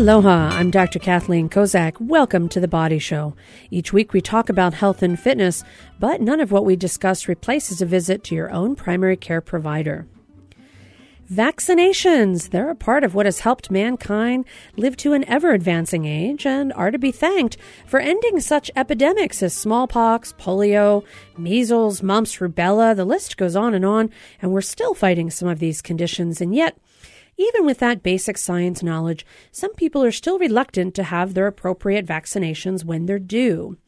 Aloha, I'm Dr. Kathleen Kozak. Welcome to The Body Show. Each week we talk about health and fitness, but none of what we discuss replaces a visit to your own primary care provider. Vaccinations, they're a part of what has helped mankind live to an ever advancing age and are to be thanked for ending such epidemics as smallpox, polio, measles, mumps, rubella. The list goes on and on, and we're still fighting some of these conditions, and yet even with that basic science knowledge, some people are still reluctant to have their appropriate vaccinations when they're due.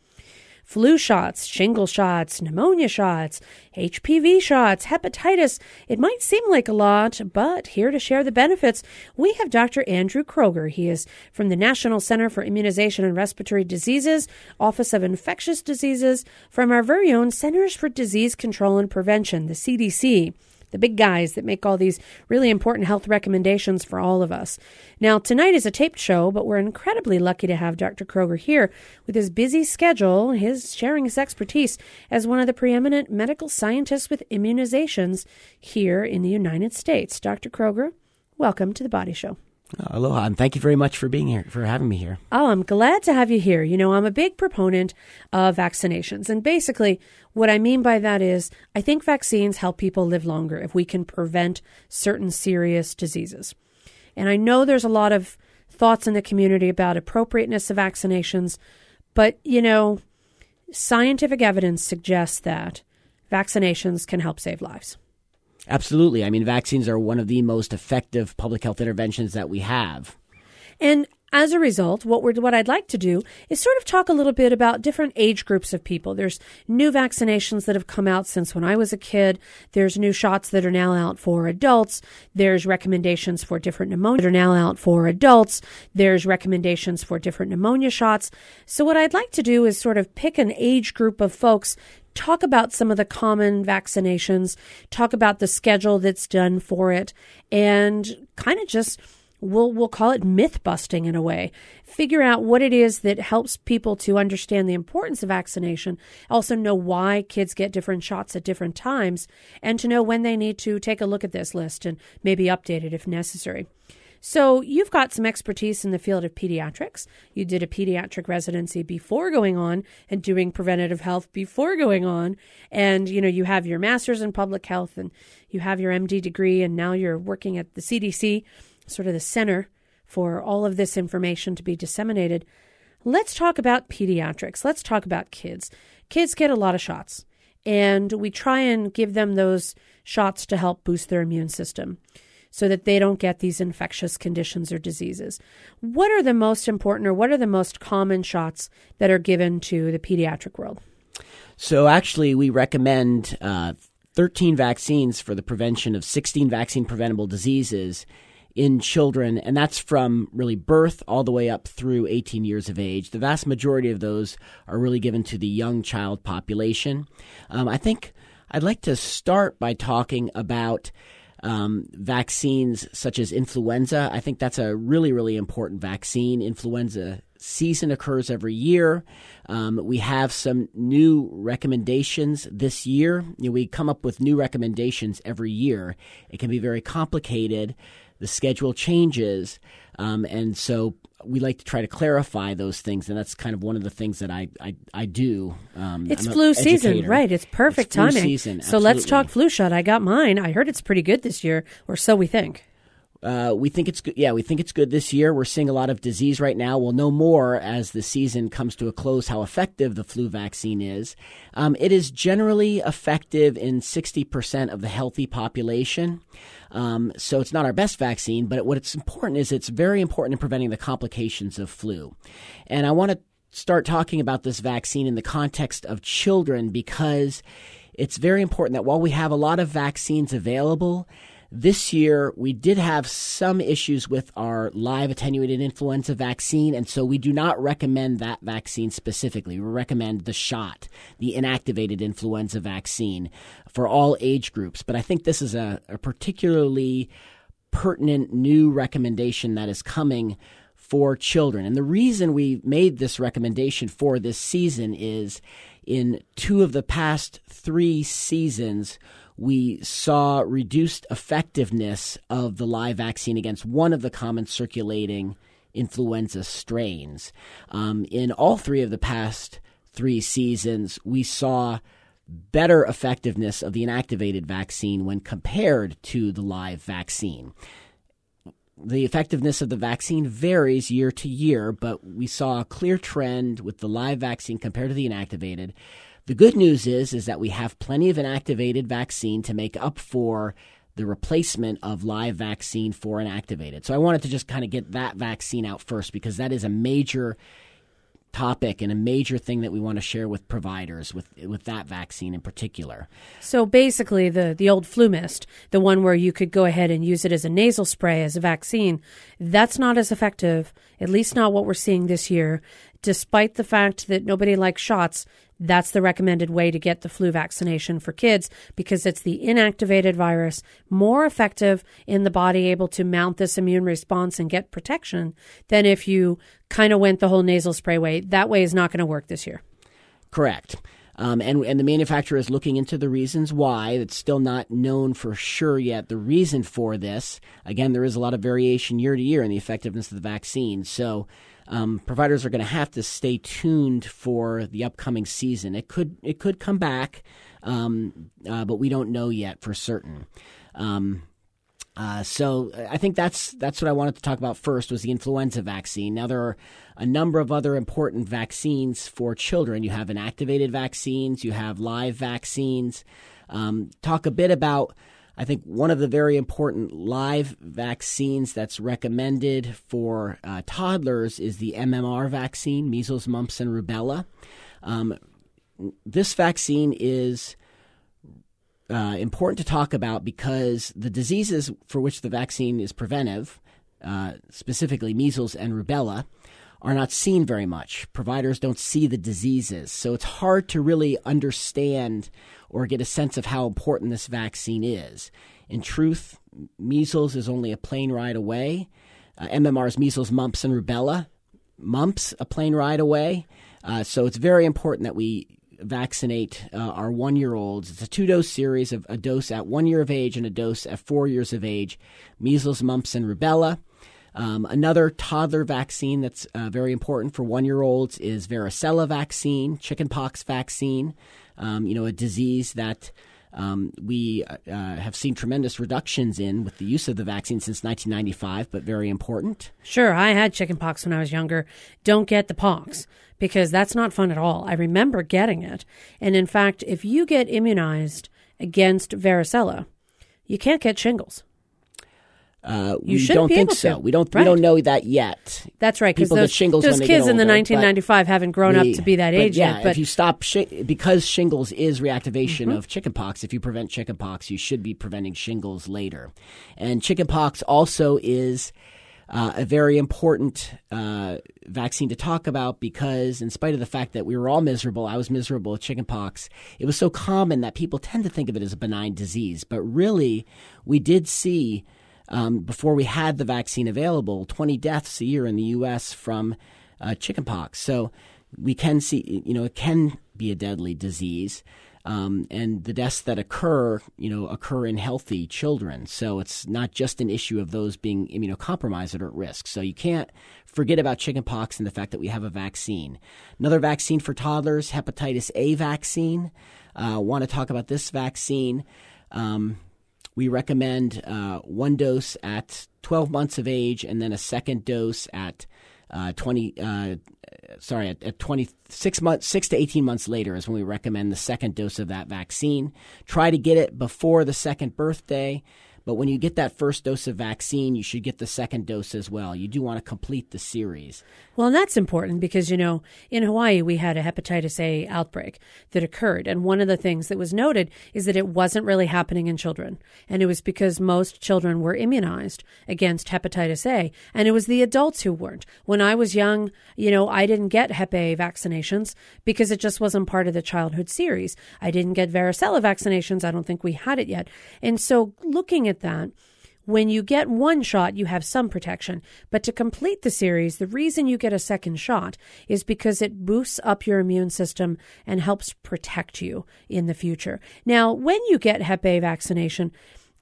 Flu shots, shingle shots, pneumonia shots, HPV shots, hepatitis. It might seem like a lot, but here to share the benefits, we have Dr. Andrew Kroger. He is from the National Center for Immunization and Respiratory Diseases, Office of Infectious Diseases, from our very own Centers for Disease Control and Prevention, the CDC the big guys that make all these really important health recommendations for all of us. Now, tonight is a taped show, but we're incredibly lucky to have Dr. Kroger here with his busy schedule, his sharing his expertise as one of the preeminent medical scientists with immunizations here in the United States. Dr. Kroger, welcome to the Body Show. Oh, aloha, and thank you very much for being here, for having me here. Oh, I'm glad to have you here. You know, I'm a big proponent of vaccinations. And basically, what I mean by that is I think vaccines help people live longer if we can prevent certain serious diseases. And I know there's a lot of thoughts in the community about appropriateness of vaccinations, but, you know, scientific evidence suggests that vaccinations can help save lives. Absolutely. I mean, vaccines are one of the most effective public health interventions that we have. And as a result, what we're what I'd like to do is sort of talk a little bit about different age groups of people. There's new vaccinations that have come out since when I was a kid. There's new shots that are now out for adults. There's recommendations for different pneumonia that are now out for adults. There's recommendations for different pneumonia shots. So what I'd like to do is sort of pick an age group of folks talk about some of the common vaccinations, talk about the schedule that's done for it, and kind of just we'll we'll call it myth busting in a way. Figure out what it is that helps people to understand the importance of vaccination, also know why kids get different shots at different times, and to know when they need to take a look at this list and maybe update it if necessary. So, you've got some expertise in the field of pediatrics. You did a pediatric residency before going on and doing preventative health before going on. And, you know, you have your master's in public health and you have your MD degree, and now you're working at the CDC sort of the center for all of this information to be disseminated. Let's talk about pediatrics. Let's talk about kids. Kids get a lot of shots, and we try and give them those shots to help boost their immune system so that they don't get these infectious conditions or diseases. What are the most important or what are the most common shots that are given to the pediatric world? So, actually, we recommend uh, 13 vaccines for the prevention of 16 vaccine preventable diseases in children, and that's from really birth all the way up through 18 years of age. The vast majority of those are really given to the young child population. Um, I think I'd like to start by talking about um, vaccines such as influenza. I think that's a really, really important vaccine. Influenza season occurs every year. Um, we have some new recommendations this year. You know, we come up with new recommendations every year. It can be very complicated the schedule changes. Um, and so we like to try to clarify those things, and that's kind of one of the things that I I, I do. Um, it's I'm flu season, right? It's perfect it's timing. Season, so let's talk flu shot. I got mine. I heard it's pretty good this year, or so we think. Uh, we think it's good. Yeah, we think it's good this year. We're seeing a lot of disease right now. We'll know more as the season comes to a close how effective the flu vaccine is. Um, it is generally effective in 60% of the healthy population. Um, so it's not our best vaccine, but what's important is it's very important in preventing the complications of flu. And I want to start talking about this vaccine in the context of children because it's very important that while we have a lot of vaccines available, this year, we did have some issues with our live attenuated influenza vaccine, and so we do not recommend that vaccine specifically. We recommend the shot, the inactivated influenza vaccine, for all age groups. But I think this is a, a particularly pertinent new recommendation that is coming for children. And the reason we made this recommendation for this season is in two of the past three seasons, we saw reduced effectiveness of the live vaccine against one of the common circulating influenza strains. Um, in all three of the past three seasons, we saw better effectiveness of the inactivated vaccine when compared to the live vaccine. The effectiveness of the vaccine varies year to year, but we saw a clear trend with the live vaccine compared to the inactivated. The good news is is that we have plenty of inactivated vaccine to make up for the replacement of live vaccine for inactivated. So I wanted to just kind of get that vaccine out first because that is a major topic and a major thing that we want to share with providers with with that vaccine in particular. So basically the the old FluMist, the one where you could go ahead and use it as a nasal spray as a vaccine, that's not as effective, at least not what we're seeing this year, despite the fact that nobody likes shots. That's the recommended way to get the flu vaccination for kids because it's the inactivated virus, more effective in the body, able to mount this immune response and get protection than if you kind of went the whole nasal spray way. That way is not going to work this year. Correct. Um, and, and the manufacturer is looking into the reasons why. It's still not known for sure yet the reason for this. Again, there is a lot of variation year to year in the effectiveness of the vaccine. So um, providers are going to have to stay tuned for the upcoming season. It could it could come back, um, uh, but we don't know yet for certain. Um, uh, so I think that's that's what I wanted to talk about first was the influenza vaccine. Now there are a number of other important vaccines for children. You have inactivated vaccines, you have live vaccines. Um, talk a bit about I think one of the very important live vaccines that's recommended for uh, toddlers is the MMR vaccine, measles, mumps, and rubella. Um, this vaccine is uh, important to talk about because the diseases for which the vaccine is preventive, uh, specifically measles and rubella, are not seen very much. Providers don't see the diseases. So it's hard to really understand or get a sense of how important this vaccine is. In truth, measles is only a plane ride away. Uh, MMR is measles, mumps, and rubella. Mumps, a plane ride away. Uh, so it's very important that we vaccinate uh, our one year olds. It's a two dose series of a dose at one year of age and a dose at four years of age measles, mumps, and rubella. Um, another toddler vaccine that's uh, very important for one year olds is varicella vaccine, chickenpox vaccine, um, you know, a disease that um, we uh, have seen tremendous reductions in with the use of the vaccine since 1995, but very important. Sure, I had chickenpox when I was younger. Don't get the pox because that's not fun at all. I remember getting it. And in fact, if you get immunized against varicella, you can't get shingles. Uh, we don't think so. We don't. Right. We don't know that yet. That's right. Because those, shingles those kids in the 1995 haven't grown we, up to be that age yeah, yet. But if you stop sh- because shingles is reactivation mm-hmm. of chickenpox. If you prevent chickenpox, you should be preventing shingles later. And chickenpox also is uh, a very important uh, vaccine to talk about because, in spite of the fact that we were all miserable, I was miserable with chickenpox. It was so common that people tend to think of it as a benign disease, but really, we did see um, before we had the vaccine available, 20 deaths a year in the U.S. from uh, chickenpox. So we can see, you know, it can be a deadly disease. Um, and the deaths that occur, you know, occur in healthy children. So it's not just an issue of those being immunocompromised or at risk. So you can't forget about chickenpox and the fact that we have a vaccine. Another vaccine for toddlers, hepatitis A vaccine. Uh, Want to talk about this vaccine? Um, we recommend uh, one dose at 12 months of age and then a second dose at uh, 20 uh, sorry at, at 26 months 6 to 18 months later is when we recommend the second dose of that vaccine. Try to get it before the second birthday but when you get that first dose of vaccine, you should get the second dose as well. You do want to complete the series. Well, and that's important because, you know, in Hawaii, we had a hepatitis A outbreak that occurred. And one of the things that was noted is that it wasn't really happening in children. And it was because most children were immunized against hepatitis A. And it was the adults who weren't. When I was young, you know, I didn't get Hep A vaccinations because it just wasn't part of the childhood series. I didn't get varicella vaccinations. I don't think we had it yet. And so looking at at that. When you get one shot, you have some protection. But to complete the series, the reason you get a second shot is because it boosts up your immune system and helps protect you in the future. Now, when you get Hep A vaccination,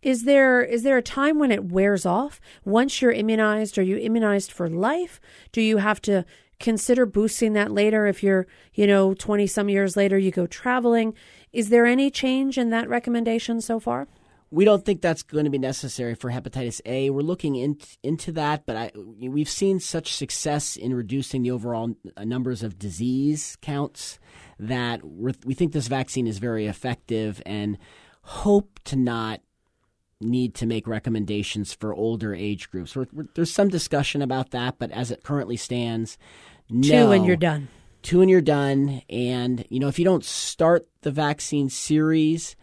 is there is there a time when it wears off? Once you're immunized, are you immunized for life? Do you have to consider boosting that later if you're, you know, 20 some years later you go traveling? Is there any change in that recommendation so far? We don't think that's going to be necessary for hepatitis A. We're looking in, into that, but I, we've seen such success in reducing the overall uh, numbers of disease counts that we think this vaccine is very effective and hope to not need to make recommendations for older age groups. We're, we're, there's some discussion about that, but as it currently stands, no. Two and you're done. Two and you're done. And, you know, if you don't start the vaccine series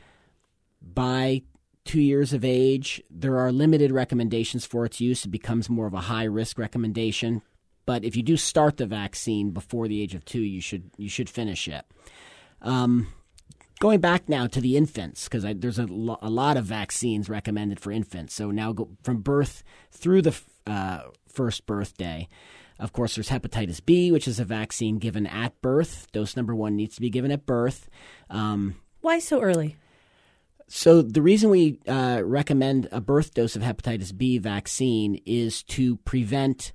by two years of age, there are limited recommendations for its use. It becomes more of a high risk recommendation. But if you do start the vaccine before the age of two, you should you should finish it. Um, going back now to the infants because there's a, lo- a, lot of vaccines recommended for infants. So now go from birth through the uh, first birthday. Of course, there's hepatitis B, which is a vaccine given at birth. Dose number one needs to be given at birth. Um, Why so early? So the reason we uh, recommend a birth dose of hepatitis B vaccine is to prevent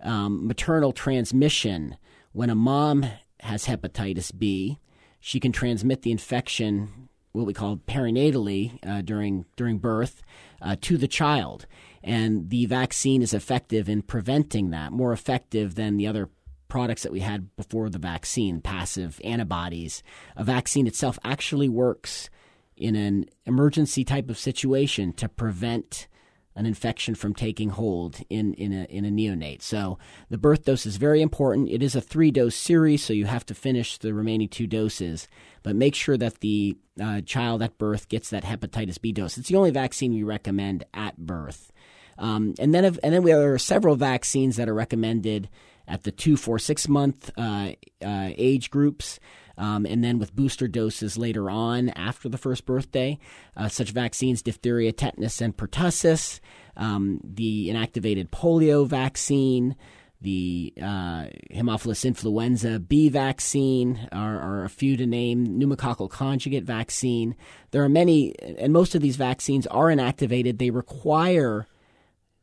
um, maternal transmission when a mom has hepatitis B she can transmit the infection, what we call perinatally uh, during during birth, uh, to the child, and the vaccine is effective in preventing that, more effective than the other products that we had before the vaccine, passive antibodies. A vaccine itself actually works in an emergency type of situation to prevent an infection from taking hold in, in, a, in a neonate. So the birth dose is very important. It is a three dose series, so you have to finish the remaining two doses. But make sure that the uh, child at birth gets that hepatitis B dose. It's the only vaccine we recommend at birth. Um, and then, if, and then there are several vaccines that are recommended at the two, four, six month uh, uh, age groups um, and then with booster doses later on after the first birthday. Uh, such vaccines, diphtheria, tetanus, and pertussis, um, the inactivated polio vaccine, the uh, Haemophilus influenza B vaccine are, are, a few to name, pneumococcal conjugate vaccine. There are many, and most of these vaccines are inactivated. They require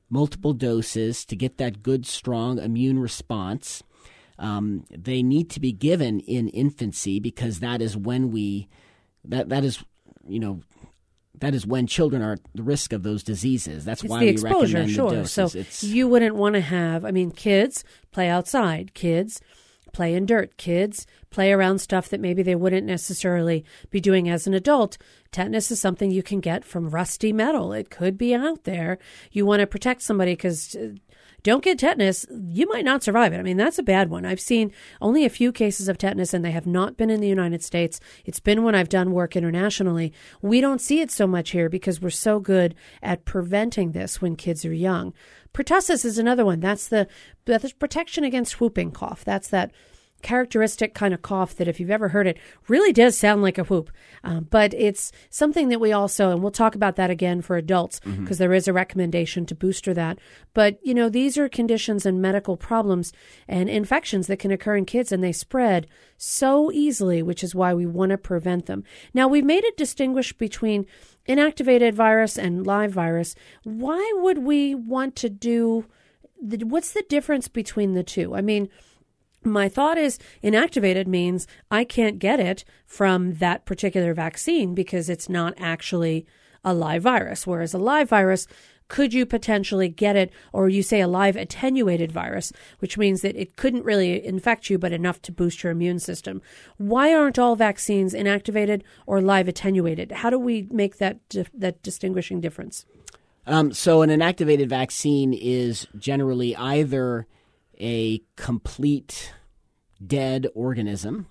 multiple doses to get that good, strong immune response. Um, they need to be given in infancy because that is when we that that is you know that is when children are at the risk of those diseases. That's it's why the we exposure, recommend sure. the doses. So it's, you wouldn't want to have. I mean, kids play outside. Kids play in dirt. Kids play around stuff that maybe they wouldn't necessarily be doing as an adult. Tetanus is something you can get from rusty metal. It could be out there. You want to protect somebody because uh, don't get tetanus, you might not survive it. I mean, that's a bad one. I've seen only a few cases of tetanus, and they have not been in the United States. It's been when I've done work internationally. We don't see it so much here because we're so good at preventing this when kids are young. Pertussis is another one. That's the that's protection against whooping cough. That's that characteristic kind of cough that, if you've ever heard it, really does sound like a whoop. Um, but it's something that we also, and we'll talk about that again for adults because mm-hmm. is a recommendation to booster that. But, you know, these are conditions and medical problems and infections that can occur in kids and they spread so easily, which is why we want to prevent them. Now, we've made it distinguish between inactivated virus and live virus. Why would we want to do? The, what's the difference between the two? I mean, my thought is inactivated means I can't get it from that particular vaccine because it's not actually a live virus. Whereas a live virus, could you potentially get it, or you say a live attenuated virus, which means that it couldn't really infect you, but enough to boost your immune system? Why aren't all vaccines inactivated or live attenuated? How do we make that that distinguishing difference? Um, so, an inactivated vaccine is generally either a complete dead organism,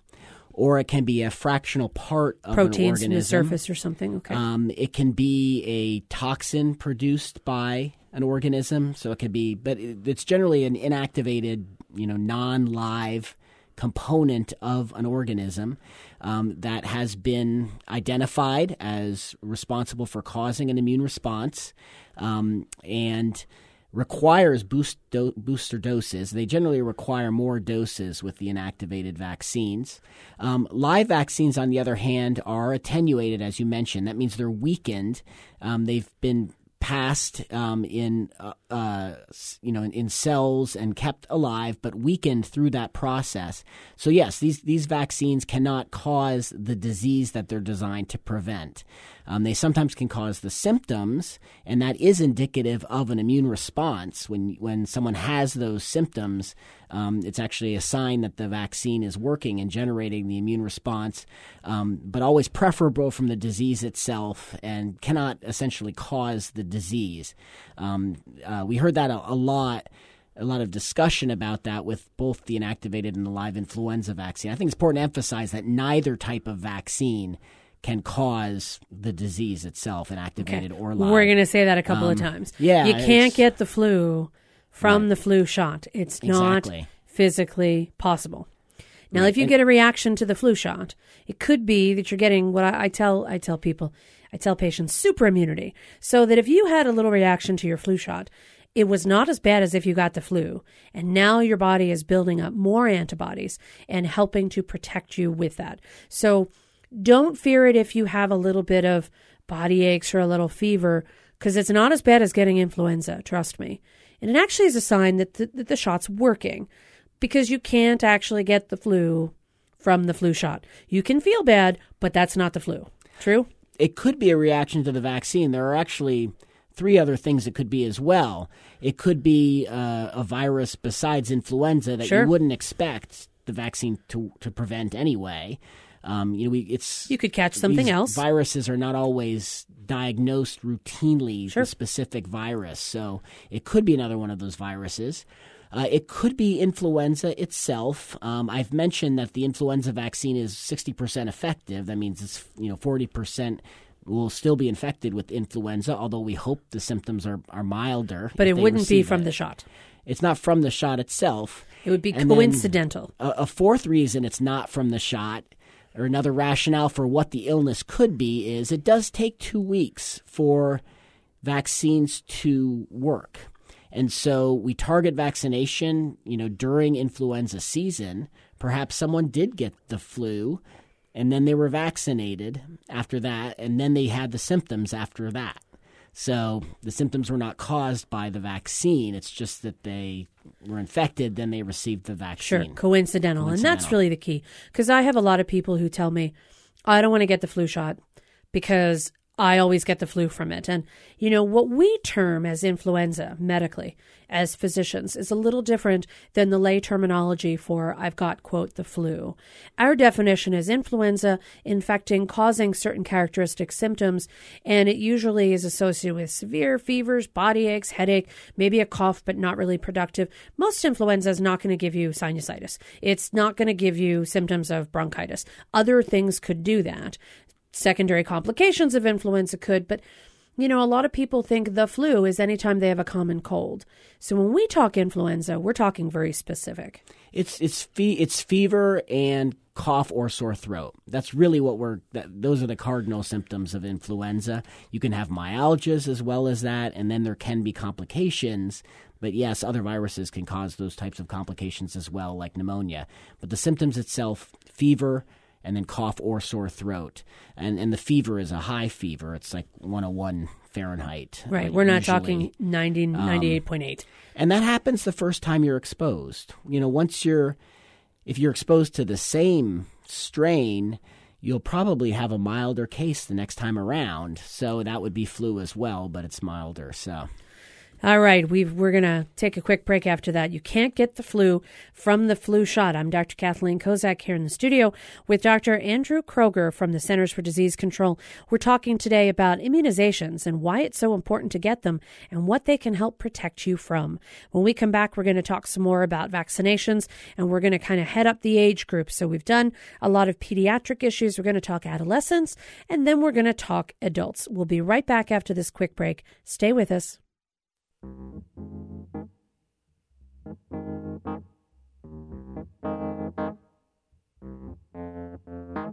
or it can be a fractional part of proteins an organism. in the surface or something. Okay. Um, it can be a toxin produced by an organism, so it could be, but it's generally an inactivated, you know, non-live component of an organism um, that has been identified as responsible for causing an immune response, um, and requires boost do- booster doses. They generally require more doses with the inactivated vaccines. Um, live vaccines, on the other hand, are attenuated, as you mentioned. That means they're weakened. Um, they've been passed um, in uh, uh, you know in, in, cells and kept alive, but weakened through that process. So yes, these these vaccines cannot cause the disease that they're designed to prevent. Um, they sometimes can cause the symptoms, and that is indicative of an immune response. When when someone has those symptoms, um, it's actually a sign that the vaccine is working and generating the immune response, um, but always preferable from the disease itself, and cannot essentially cause the disease. Um, uh, we heard that a, a lot a lot of discussion about that with both the inactivated and the live influenza vaccine. I think it's important to emphasize that neither type of vaccine can cause the disease itself, inactivated okay. or live. We're going to say that a couple um, of times. Yeah, you can't get the flu from right. the flu shot. It's exactly. not physically possible. Now, right. if you and, get a reaction to the flu shot, it could be that you're getting what I, I tell I tell people, I tell patients super immunity. So that if you had a little reaction to your flu shot, it was not as bad as if you got the flu. And now your body is building up more antibodies and helping to protect you with that. So don't fear it if you have a little bit of body aches or a little fever, because it's not as bad as getting influenza, trust me. And it actually is a sign that the, that the shot's working because you can't actually get the flu from the flu shot. You can feel bad, but that's not the flu. True? It could be a reaction to the vaccine. There are actually three other things it could be as well. It could be uh, a virus besides influenza that sure. you wouldn't expect the vaccine to, to prevent anyway. Um, you know, we, it's you could catch something else. Viruses are not always diagnosed routinely sure. the specific virus, so it could be another one of those viruses. Uh, it could be influenza itself. Um, I've mentioned that the influenza vaccine is 60% effective. That means it's you know 40% will still be infected with influenza, although we hope the symptoms are, are milder. But it wouldn't be from it. the shot. It's not from the shot itself. It would be and coincidental. A, a, fourth reason it's not from the shot, or another rationale for what the illness could be, is it does take two weeks for vaccines to work. And so we target vaccination, you know, during influenza season. Perhaps someone did get the flu and then they were vaccinated after that, and then they had the symptoms after that. So the symptoms were not caused by the vaccine. It's just that they were infected, then they received the vaccine. Sure, coincidental. coincidental. And that's really the key. Because I have a lot of people who tell me, I don't want to get the flu shot because I always get the flu from it. And, you know, what we term as influenza medically as physicians is a little different than the lay terminology for I've got, quote, the flu. Our definition is influenza infecting, causing certain characteristic symptoms, and it usually is associated with severe fevers, body aches, headache, maybe a cough, but not really productive. Most influenza is not going to give you sinusitis. It's not going to give you symptoms of bronchitis. Other things could do that secondary complications of influenza could, but you know, a lot of people think the flu is anytime they have a common cold. So when we talk influenza, we're talking very specific. It's it's fe- it's fever and cough or sore throat. That's really what we're that, those are the cardinal symptoms of influenza. You can have myalgias as well as that and then there can be complications. But yes, other viruses can cause those types of complications as well like pneumonia. But the symptoms itself, fever, and then cough or sore throat. And and the fever is a high fever. It's like 101 Fahrenheit. Right. We're not usually. talking 90, 98.8. Um, and that happens the first time you're exposed. You know, once you're, if you're exposed to the same strain, you'll probably have a milder case the next time around. So that would be flu as well, but it's milder. So. All right, we are going to take a quick break after that. You can't get the flu from the flu shot. I'm Dr. Kathleen Kozak here in the studio with Dr. Andrew Kroger from the Centers for Disease Control. We're talking today about immunizations and why it's so important to get them and what they can help protect you from. When we come back, we're going to talk some more about vaccinations and we're going to kind of head up the age group. So we've done a lot of pediatric issues. We're going to talk adolescents and then we're going to talk adults. We'll be right back after this quick break. Stay with us. Thank you.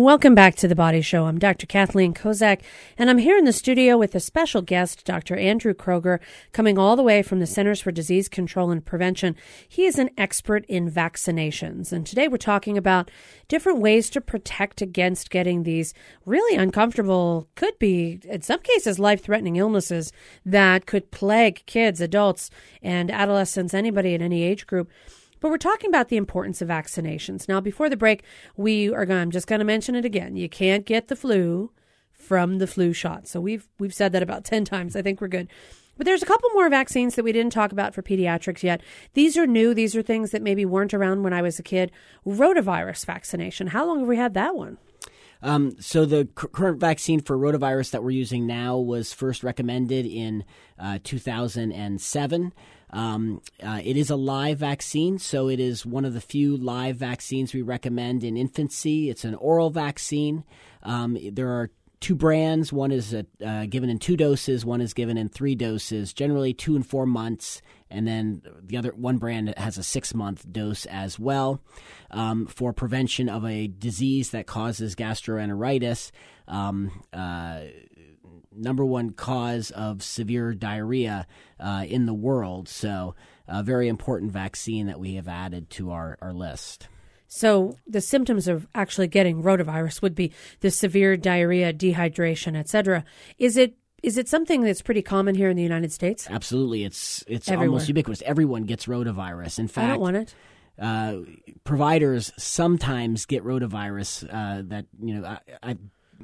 Welcome back to the Body Show. I'm Dr. Kathleen Kozak, and I'm here in the studio with a special guest, Dr. Andrew Kroger, coming all the way from the Centers for Disease Control and Prevention. He is an expert in vaccinations, and today we're talking about different ways to protect against getting these really uncomfortable, could be, in some cases, life threatening illnesses that could plague kids, adults, and adolescents, anybody in any age group. But we're talking about the importance of vaccinations. Now, before the break, we are going, I'm just going to mention it again. You can't get the flu from the flu shot. So we've we've said that about 10 times. I think we're good. But there's a couple more vaccines that we didn't talk about for pediatrics yet. These are new. These are things that maybe weren't around when I was a kid. Rotavirus vaccination. How long have we had that one? Um, so the current vaccine for rotavirus that we're using now was first recommended in uh, 2007. Um, uh, it is a live vaccine, so it is one of the few live vaccines we recommend in infancy. It's an oral vaccine. Um, there are two brands. One is uh, given in two doses. One is given in three doses. Generally, two and four months, and then the other one brand has a six month dose as well um, for prevention of a disease that causes gastroenteritis. Um, uh, number one cause of severe diarrhea uh, in the world. So, a very important vaccine that we have added to our, our list. So, the symptoms of actually getting rotavirus would be the severe diarrhea, dehydration, etc. Is it is it something that's pretty common here in the United States? Absolutely, it's it's Everywhere. almost ubiquitous. Everyone gets rotavirus. In fact, I don't want it. Uh, providers sometimes get rotavirus. Uh, that you know, I, I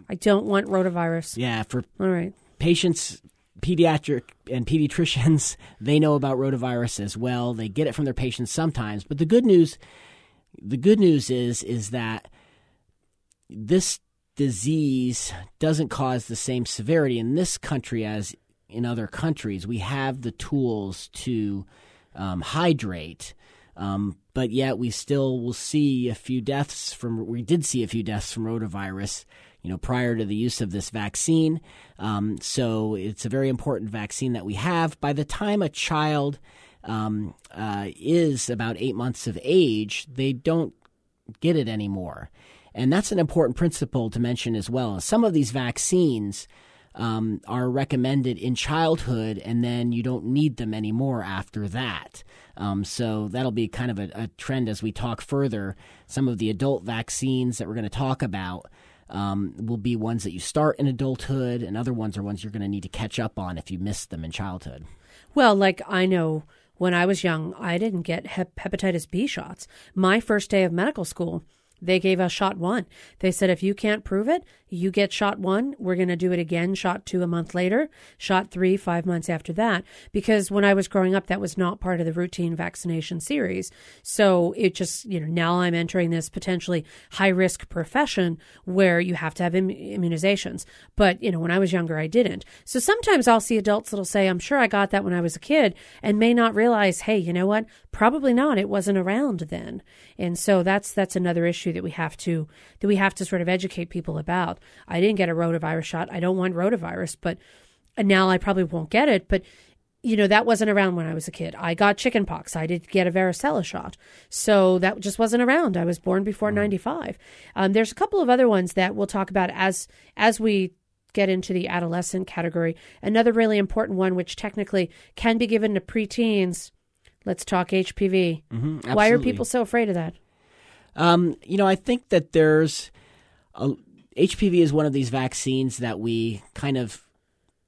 I don't want rotavirus. yeah for All right. patients pediatric and pediatricians they know about rotavirus as well they get it from their patients sometimes but the good news the good news is is that this disease doesn't cause the same severity in this country as in other countries we have the tools to um, hydrate um, but yet we still will see a few deaths from we did see a few deaths from rotavirus you know, prior to the use of this vaccine. Um, so it's a very important vaccine that we have. By the time a child um, uh, is about eight months of age, they don't get it anymore. And that's an important principle to mention as well. Some of these vaccines um, are recommended in childhood, and then you don't need them anymore after that. Um, so that'll be kind of a, a, trend as we talk further. Some of the adult vaccines that we're going to talk about um, will be ones that you start in adulthood, and other ones are ones you're going to need to catch up on if you missed them in childhood. Well, like I know when I was young, I didn't get hep- hepatitis B shots. My first day of medical school, they gave us shot one. They said, if you can't prove it, you get shot one. We're going to do it again, shot two a month later, shot three, five months after that. Because when I was growing up, that was not part of the routine vaccination series. So it just, you know, now I'm entering this potentially high risk profession where you have to have Im- immunizations. But, you know, when I was younger, I didn't. So sometimes I'll see adults that'll say, I'm sure I got that when I was a kid and may not realize, hey, you know what? Probably not. It wasn't around then. And so that's, that's another issue that we have to, that we have to sort of educate people about. I didn't get a rotavirus shot. I don't want rotavirus, but now I probably won't get it. But you know, that wasn't around when I was a kid. I got chickenpox. I did get a varicella shot. So that just wasn't around. I was born before 95. Um, there's a couple of other ones that we'll talk about as, as we get into the adolescent category. Another really important one, which technically can be given to preteens. Let's talk HPV. Mm-hmm, Why are people so afraid of that? Um, you know, I think that there's a, HPV is one of these vaccines that we kind of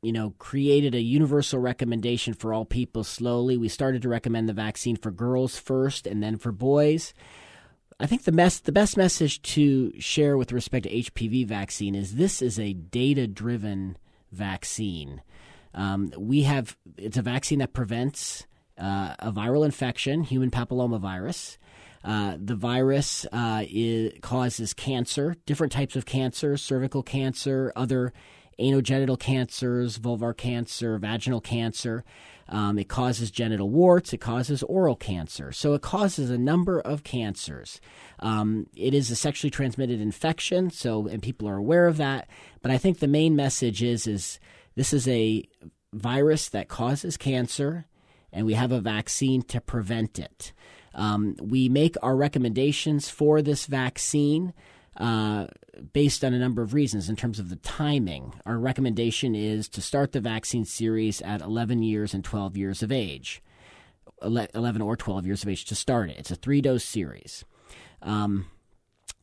you know, created a universal recommendation for all people slowly. We started to recommend the vaccine for girls first and then for boys. I think the best the best message to share with respect to HPV vaccine is this is a data driven vaccine. Um, we have it's a vaccine that prevents uh, a viral infection, human papillomavirus. Uh, the virus uh, is, causes cancer, different types of cancer, cervical cancer, other anogenital cancers, vulvar cancer, vaginal cancer. Um, it causes genital warts. It causes oral cancer. So it causes a number of cancers. Um, it is a sexually transmitted infection. So and people are aware of that. But I think the main message is is this is a virus that causes cancer, and we have a vaccine to prevent it. Um, we make our recommendations for this vaccine uh, based on a number of reasons in terms of the timing. Our recommendation is to start the vaccine series at 11 years and 12 years of age. 11 or 12 years of age to start it. It's a three dose series. Um,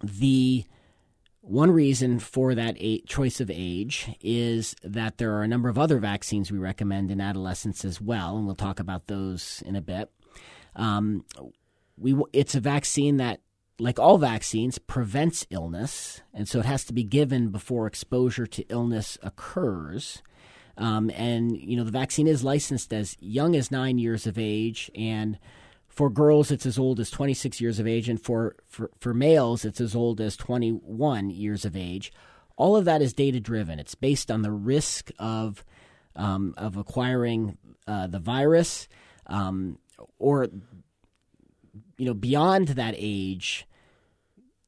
the one reason for that choice of age is that there are a number of other vaccines we recommend in adolescents as well, and we'll talk about those in a bit. Um, we it's a vaccine that, like all vaccines, prevents illness, and so it has to be given before exposure to illness occurs. Um, and you know the vaccine is licensed as young as nine years of age, and for girls, it's as old as 26 years of age, and for, for, for males, it's as old as 21 years of age. All of that is data driven. It's based on the risk of um, of acquiring uh, the virus, um, or you know, beyond that age,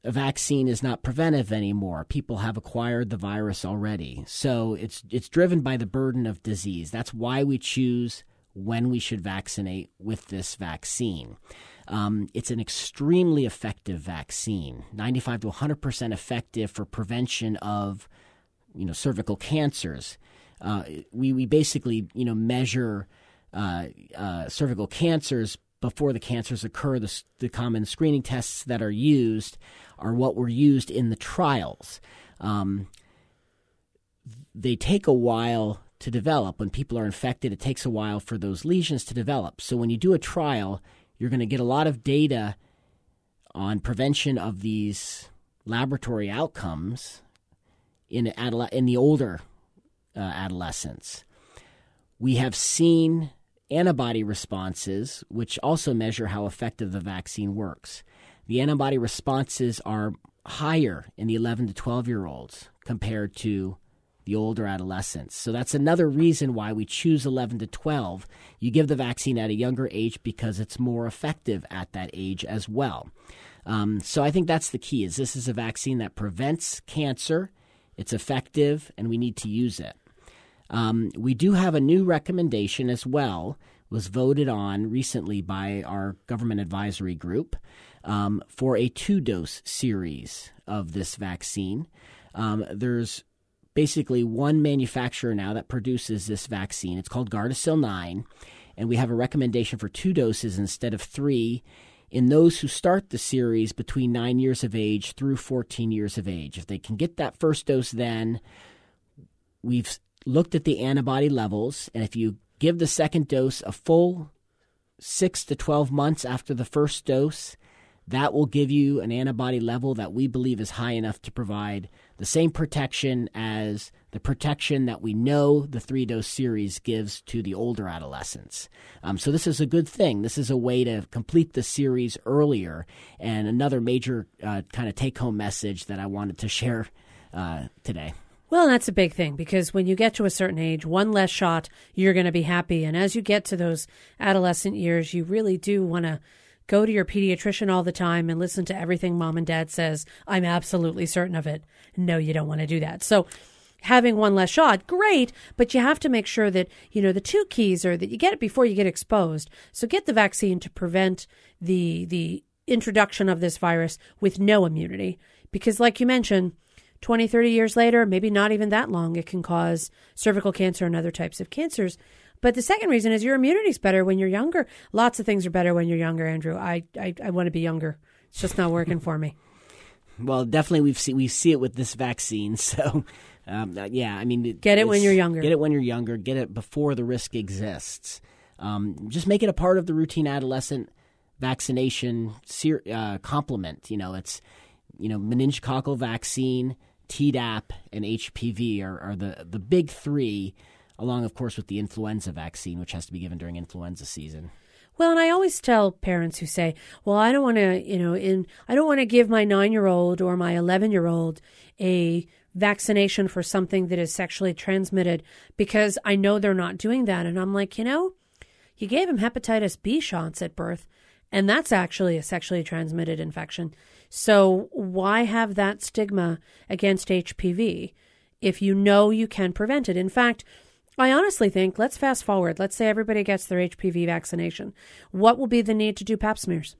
a vaccine is not preventive anymore. People have acquired the virus already, so it's it's driven by the burden of disease. That's why we choose when we should vaccinate with this vaccine. Um, it's an extremely effective vaccine, 95 to 100% effective for prevention of, you know, cervical cancers. Uh, we, we basically, you know, measure uh, uh, cervical cancers before the cancers occur. The, the, common screening tests that are used are what were used in the trials. Um, they take a while to develop. When people are infected, it takes a while for those lesions to develop. So when you do a trial, you're going to get a lot of data on prevention of these laboratory outcomes in adole- in the older uh, adolescents. We have seen antibody responses, which also measure how effective the vaccine works. The antibody responses are higher in the 11 to 12 year olds compared to the older adolescents. So that's another reason why we choose 11 to 12. You give the vaccine at a younger age because it's more effective at that age as well. Um, so I think that's the key is this is a vaccine that prevents cancer. It's effective and we need to use it. Um, we do have a new recommendation as well was voted on recently by our government advisory group um, for a two dose series of this vaccine. Um, there's basically one manufacturer now that produces this vaccine. It's called Gardasil 9, and we have a recommendation for two doses instead of three in those who start the series between 9 years of age through 14 years of age. If they can get that first dose then, we've looked at the antibody levels, and if you give the second dose a full 6 to 12 months after the first dose, that will give you an antibody level that we believe is high enough to provide the same protection as the protection that we know the three dose series gives to the older adolescents. Um, so, this is a good thing. This is a way to complete the series earlier. And another major uh, kind of take home message that I wanted to share uh, today. Well, that's a big thing because when you get to a certain age, one less shot, you're going to be happy. And as you get to those adolescent years, you really do want to go to your pediatrician all the time and listen to everything mom and dad says. I'm absolutely certain of it. No, you don't want to do that. So, having one less shot, great, but you have to make sure that, you know, the two keys are that you get it before you get exposed. So get the vaccine to prevent the the introduction of this virus with no immunity because like you mentioned, 20, 30 years later, maybe not even that long, it can cause cervical cancer and other types of cancers. But the second reason is your immunity's better when you're younger. Lots of things are better when you're younger, Andrew. I I, I want to be younger. It's just not working for me. Well, definitely we've see we see it with this vaccine. So, um, uh, yeah, I mean, get it when you're younger. Get it when you're younger. Get it before the risk exists. Um, just make it a part of the routine adolescent vaccination ser- uh, complement. You know, it's you know meningococcal vaccine, Tdap, and HPV are, are the the big three along, of course, with the influenza vaccine, which has to be given during influenza season. Well, and I always tell parents who say, "Well, I don't want to, you know, in I don't want to give my 9-year-old or my 11-year-old a vaccination for something that is sexually transmitted because I know they're not doing that." And I'm like, "You know, you gave him hepatitis B shots at birth, and that's actually a sexually transmitted infection. So, why have that stigma against HPV if you know you can prevent it? In fact, I honestly think, let's fast forward. Let's say everybody gets their HPV vaccination. What will be the need to do pap smears?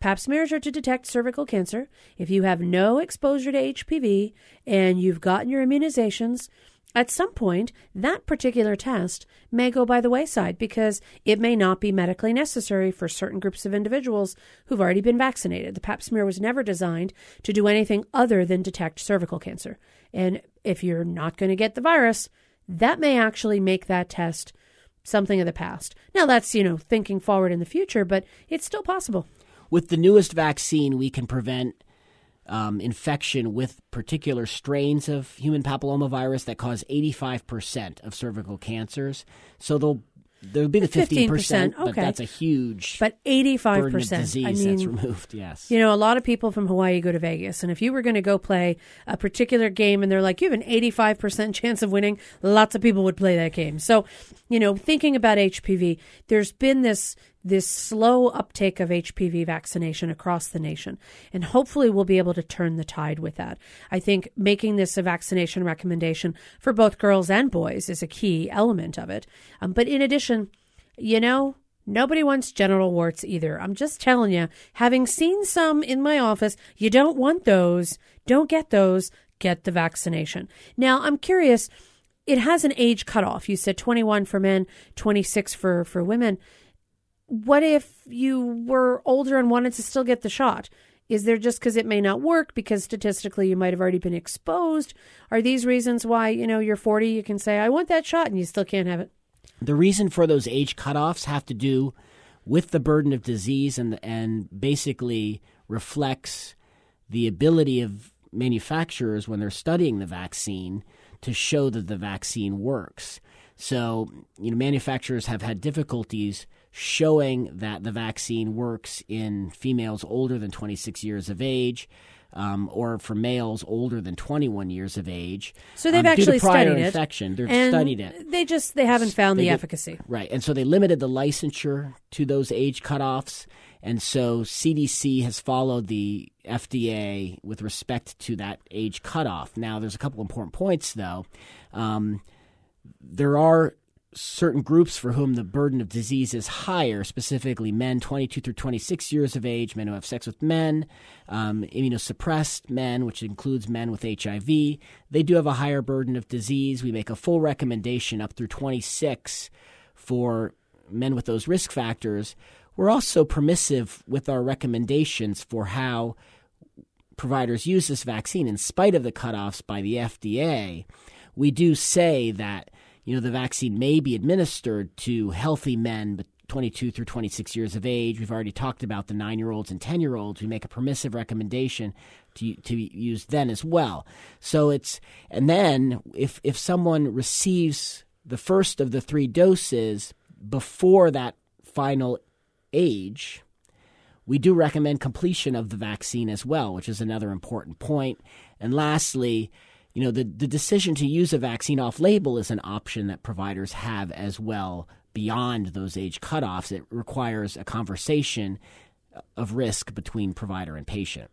Pap smears are to detect cervical cancer. If you have no exposure to HPV and you've gotten your immunizations, at some point, that particular test may go by the wayside because it may not be medically necessary for certain groups of individuals who've already been vaccinated. The pap smear was never designed to do anything other than detect cervical cancer. And if you're not going to get the virus, that may actually make that test something of the past. Now, that's, you know, thinking forward in the future, but it's still possible. With the newest vaccine, we can prevent um, infection with particular strains of human papillomavirus that cause 85% of cervical cancers. So they'll there'll be the 15%, 15%, but that's a huge But 85%. burden of disease I that's removed, yes. You know, a lot of people from Hawaii go to Vegas, and if you were going to go play a particular game and they're like, you have an 85% chance of winning, lots of people would play that game. So, you know, thinking about HPV, there's been this this slow uptake of HPV vaccination across the nation, and hopefully we'll be able to turn the tide with that. I think making this a vaccination recommendation for both girls and boys is a key element of it. Um, but in addition, you know, Nobody wants genital warts either. I'm just telling you, having seen some in my office, you don't want those. Don't get those. Get the vaccination. Now, I'm curious. It has an age cutoff. You said 21 for men, 26 for, for women. What if you were older and wanted to still get the shot? Is there just because it may not work because statistically you might have already been exposed? Are these reasons why, you know, you're 40, you can say, I want that shot and you still can't have it? The reason for those age cutoffs have to do with the burden of disease and and basically reflects the ability of manufacturers when they're studying the vaccine to show that the vaccine works. So, you know, manufacturers have had difficulties showing that the vaccine works in females older than 26 years of age um, or for males older than 21 years of age. So they've um, due to actually prior studied it. They've studied it. They just they haven't found They the did- efficacy. Right. And so they limited the licensure to those age cutoffs. And so CDC has followed the FDA with respect to that age cutoff. Now, there's a couple important points, though. Um, there are certain groups for whom the burden of disease is higher, specifically men 22 through 26 years of age, men who have sex with men, um, immunosuppressed men, which includes men with HIV. They do have a higher burden of disease. We make a full recommendation up through 26 for men with those risk factors. We're also permissive with our recommendations for how providers use this vaccine in spite of the cutoffs by the FDA. We do say that you know the vaccine may be administered to healthy men but 22 through 26 years of age. We've already talked about the 9-year-olds and 10-year-olds. We make a permissive recommendation to to use then as well. So it's and then if if someone receives the first of the 3 doses before that final age, we do recommend completion of the vaccine as well, which is another important point. And lastly, you know, the, the decision to use a vaccine off label is an option that providers have as well beyond those age cutoffs. It requires a conversation of risk between provider and patient.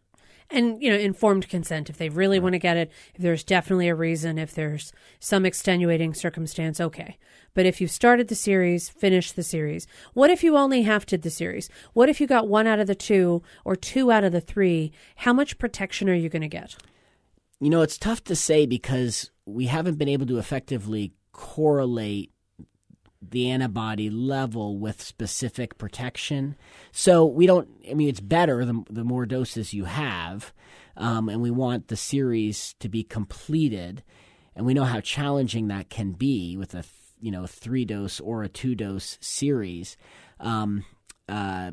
and you know informed consent if they really want to get it if there's definitely a reason if there's some extenuating circumstance okay. But if you started the series finish the series what if you only half did the series? What if you got one out of the two or two out of the three? How much protection are you going to get You know, it's tough to say because we haven't been able to effectively correlate the antibody level with specific protection. So we don't, I mean, it's better the, the more doses you have, um, and we want the series to be completed. And we know how challenging that can be with a, you know, three dose or a two dose series. Um, uh,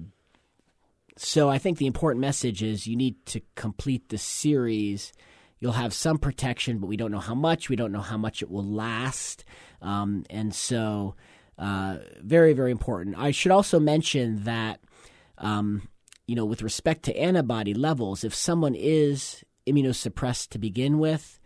so I think the important message is you need to complete the series. You'll have some protection, but we don't know how much. We don't know how much it will last. Um, and so, uh, very, very important. I should also mention that, um, you know, with respect to antibody levels, if someone is immunosuppressed to begin with,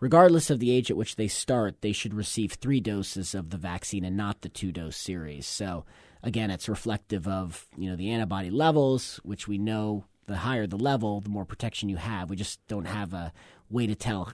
regardless of the age at which they start, they should receive three doses of the vaccine and not the two dose series. So, again, it's reflective of you know the antibody levels, which we know the higher the level, the more protection you have. We just don't have a way to tell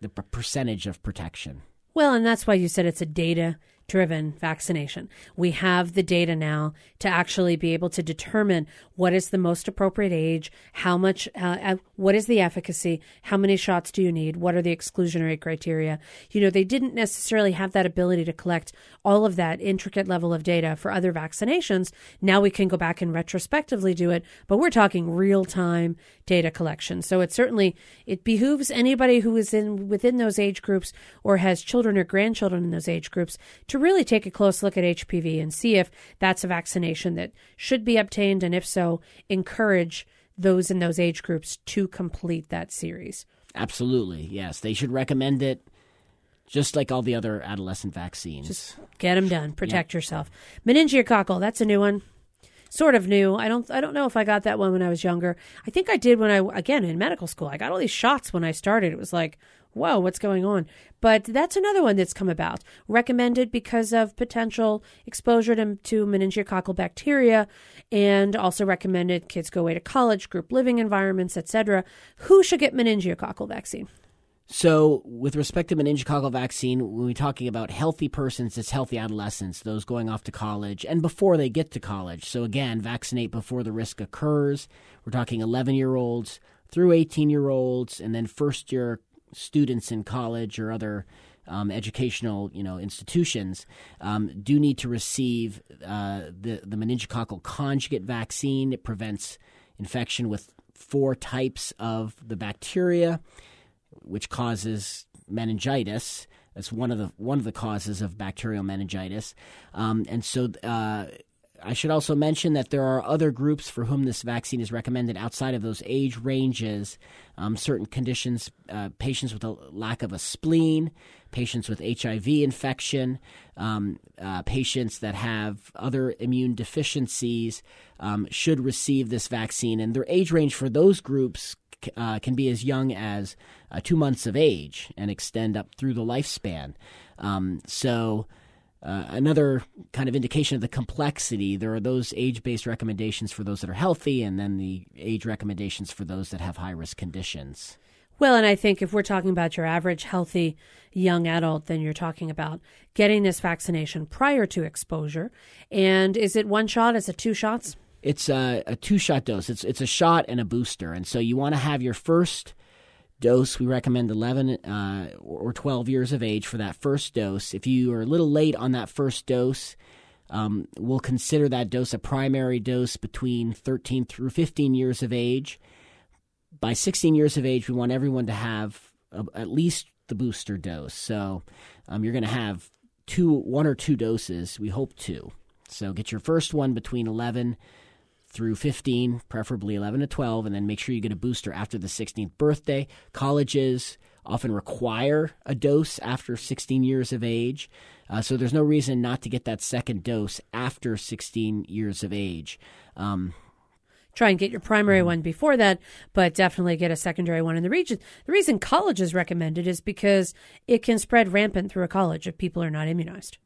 the percentage of protection. well and that's why you said it's a data driven vaccination. We have the data now to actually be able to determine what is the most appropriate age, how much, uh, uh, what is the efficacy, how many shots do you need, what are the exclusionary criteria. You know, they didn't necessarily have that ability to collect all of that intricate level of data for other vaccinations. Now we can go back and retrospectively do it, but we're talking real time data collection. So it certainly it behooves anybody who is in within those age groups or has children or grandchildren in those age groups to really take a close look at HPV and see if that's a vaccination that should be obtained and if so, encourage those in those age groups to complete that series. Absolutely. Yes, they should recommend it just like all the other adolescent vaccines. Just get them done. Protect yourself. Meningococcal, that's a new one. Sort of new. I don't. I don't know if I got that one when I was younger. I think I did when I again in medical school. I got all these shots when I started. It was like, whoa, what's going on? But that's another one that's come about. Recommended because of potential exposure to, to meningococcal bacteria, and also recommended kids go away to college, group living environments, etc. Who should get meningococcal vaccine? So, with respect to meningococcal vaccine, when we're talking about healthy persons, it's healthy adolescents, those going off to college, and before they get to college. So, again, vaccinate before the risk occurs. We're talking 11 year olds through 18 year olds, and then first year students in college or other um, educational you know institutions um, do need to receive uh, the the meningococcal conjugate vaccine. It prevents infection with four types of the bacteria which causes meningitis. That's one of the one of the causes of bacterial meningitis, um, and so uh, I should also mention that there are other groups for whom this vaccine is recommended outside of those age ranges. Um, certain conditions, uh, patients with a lack of a spleen, patients with HIV infection, um, uh, patients that have other immune deficiencies um, should receive this vaccine. And their age range for those groups uh, can be as young as uh, two months of age and extend up through the lifespan. Um, so, uh, another kind of indication of the complexity, there are those age based recommendations for those that are healthy, and then the age recommendations for those that have high risk conditions. Well, and I think if we're talking about your average healthy young adult, then you're talking about getting this vaccination prior to exposure. And is it one shot? Is it two shots? It's a, a two shot dose. It's it's a shot and a booster, and so you want to have your first dose. We recommend 11 uh, or 12 years of age for that first dose. If you are a little late on that first dose, um, we'll consider that dose a primary dose between 13 through 15 years of age. By 16 years of age, we want everyone to have a, at least the booster dose. So um, you're going to have two, one or two doses. We hope two. So get your first one between 11 through 15, preferably 11 to 12, and then make sure you get a booster after the 16th birthday. Colleges often require a dose after 16 years of age, uh, so there's no reason not to get that second dose after 16 years of age. Um, Try and get your primary one before that, but definitely get a secondary one in the region. The reason college is recommended is because it can spread rampant through a college if people are not immunized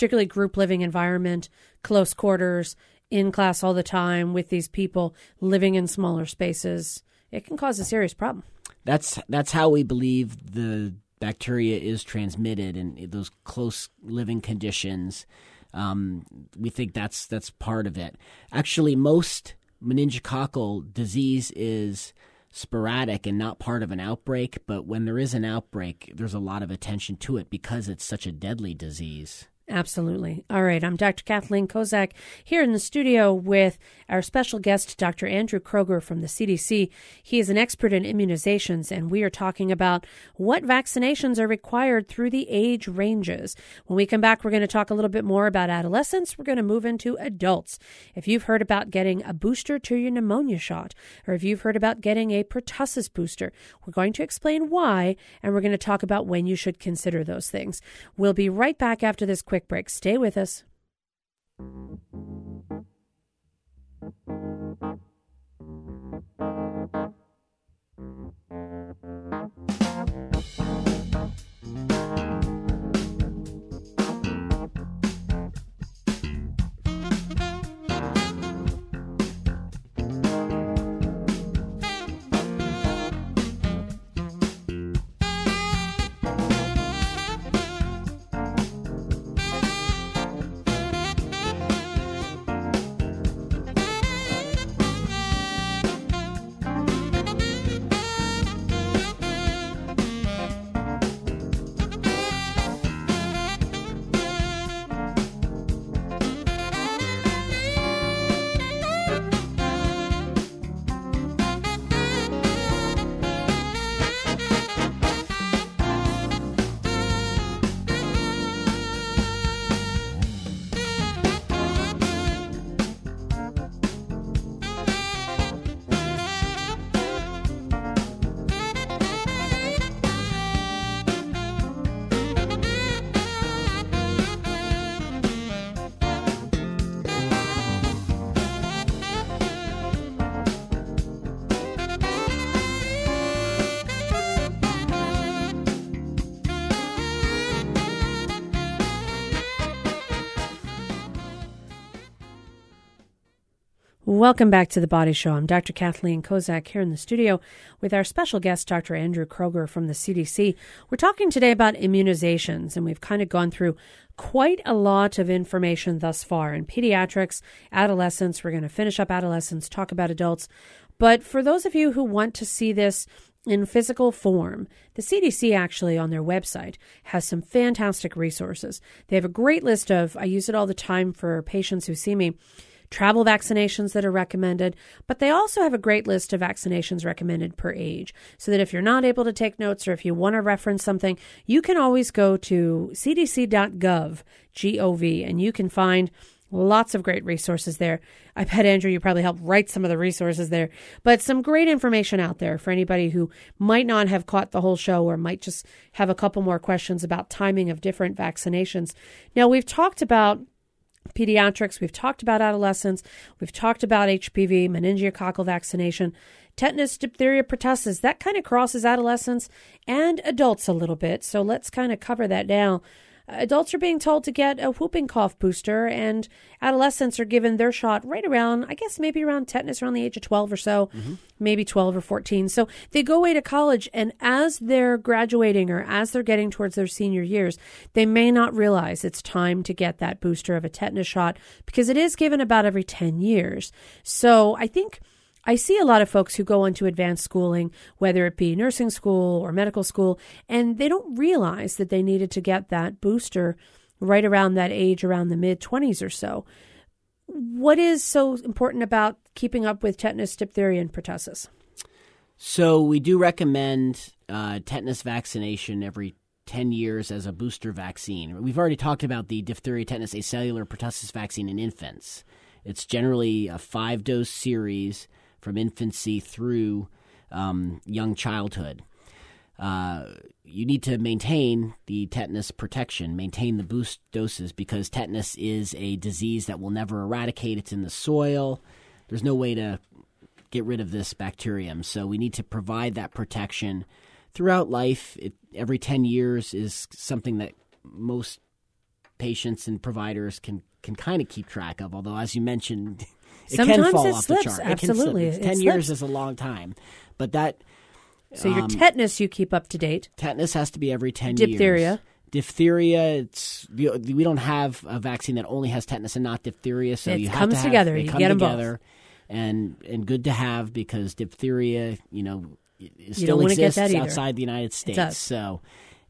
particularly group living environment, close quarters, in class all the time with these people living in smaller spaces, it can cause a serious problem. That's that's how we believe the bacteria is transmitted in those close living conditions. Um, we think that's that's part of it. Actually, most meningococcal disease is sporadic and not part of an outbreak, but when there is an outbreak, there's a lot of attention to it because it's such a deadly disease. Absolutely. All right. I'm Dr. Kathleen Kozak here in the studio with our special guest, Dr. Andrew Kroger from the CDC. He is an expert in immunizations, and we are talking about what vaccinations are required through the age ranges. When we come back, we're going to talk a little bit more about adolescents. We're going to move into adults. If you've heard about getting a booster to your pneumonia shot, or if you've heard about getting a pertussis booster, we're going to explain why, and we're going to talk about when you should consider those things. We'll be right back after this quick quick break. Stay with us. Welcome back to the Body Show. I'm Dr. Kathleen Kozak here in the studio with our special guest, Dr. Andrew Kroger from the CDC. We're talking today about immunizations, and we've kind of gone through quite a lot of information thus far in pediatrics, adolescents. We're going to finish up adolescents, talk about adults. But for those of you who want to see this in physical form. The CDC actually on their website has some fantastic resources. They have a great list of, I use it all the time for patients who see me, travel vaccinations that are recommended, but they also have a great list of vaccinations recommended per age. So that if you're not able to take notes or if you want to reference something, you can always go to cdc.gov, G-O-V, and you can find Lots of great resources there. I bet, Andrew, you probably helped write some of the resources there, but some great information out there for anybody who might not have caught the whole show or might just have a couple more questions about timing of different vaccinations. Now, we've talked about pediatrics, we've talked about adolescents, we've talked about HPV, meningococcal vaccination, tetanus, diphtheria, pertussis. That kind of crosses adolescents and adults a little bit. So let's kind of cover that now. Adults are being told to get a whooping cough booster, and adolescents are given their shot right around, I guess, maybe around tetanus around the age of 12 or so, mm-hmm. maybe 12 or 14. So they go away to college, and as they're graduating or as they're getting towards their senior years, they may not realize it's time to get that booster of a tetanus shot because it is given about every 10 years. So I think I see a lot of folks who go into advanced schooling, whether it be nursing school or medical school, and they don't realize that they needed to get that booster right around that age, around the mid 20s or so. What is so important about keeping up with tetanus, diphtheria, and pertussis? So, we do recommend uh, tetanus vaccination every 10 years as a booster vaccine. We've already talked about the diphtheria, tetanus, acellular, pertussis vaccine in infants. It's generally a five dose series from infancy through um, young childhood. Uh, you need to maintain the tetanus protection, maintain the boost doses because tetanus is a disease that will never eradicate. It's in the soil. There's no way to get rid of this bacterium. So we need to provide that protection throughout life. It, every 10 years is something that most patients and providers can can kind of keep track of. Although, as you mentioned, it Sometimes can fall it off slips. the chart. Absolutely, it can slip. it ten slips. years is a long time, but that So your um, tetanus you keep up to date. tetanus has to be every ten years. Diphtheria. Diphtheria, it's we don't have a vaccine that only has tetanus and not diphtheria, so It you have comes to together. They You come get 'em both. and and good to have because diphtheria, you know, it it still exists outside the United States. So,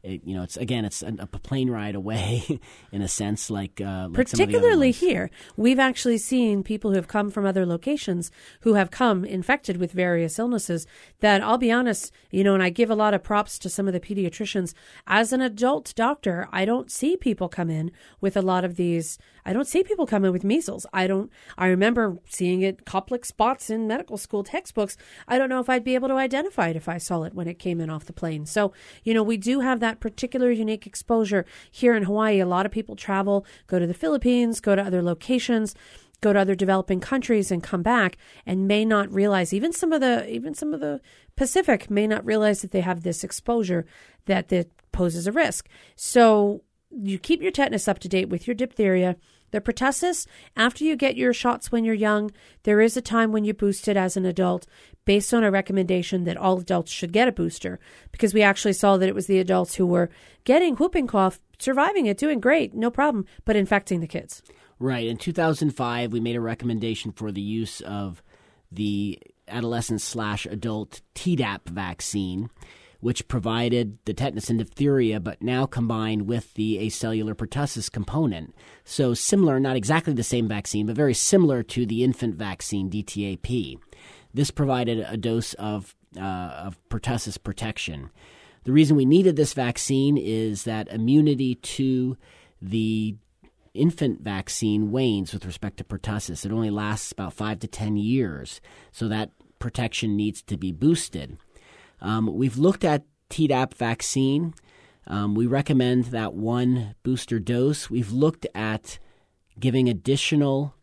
it, you know, it's again, it's a, a plane ride away in a sense, like uh, like some of the other Particularly here, we've actually seen people who have come from other locations who have come infected with various illnesses. That I'll be honest, you know, and I give a lot of props to some of the pediatricians. As an adult doctor, I don't see people come in with a lot of these. I don't see people coming with measles. I don't. I remember seeing it Koplik spots in medical school textbooks. I don't know if I'd be able to identify it if I saw it when it came in off the plane. So, you know, we do have that particular unique exposure here in Hawaii. A lot of people travel, go to the Philippines, go to other locations, go to other developing countries and come back and may not realize even some of the even some of the Pacific may not realize that they have this exposure that that poses a risk. So you keep your tetanus up to date with your diphtheria. The pertussis, after you get your shots when you're young, there is a time when you boost it as an adult based on a recommendation that all adults should get a booster because we actually saw that it was the adults who were getting whooping cough, surviving it, doing great, no problem, but infecting the kids. Right. In 2005, we made a recommendation for the use of the adolescent slash adult Tdap vaccine, which provided the tetanus and diphtheria, but now combined with the acellular pertussis component. So similar, not exactly the same vaccine, but very similar to the infant vaccine DTAP. This provided a dose of uh, of pertussis protection. The reason we needed this vaccine is that immunity to the infant vaccine wanes with respect to pertussis. It only lasts about five to ten years, so that protection needs to be boosted. Um, we've looked at Tdap vaccine. Um, we recommend that one booster dose. We've looked at giving additional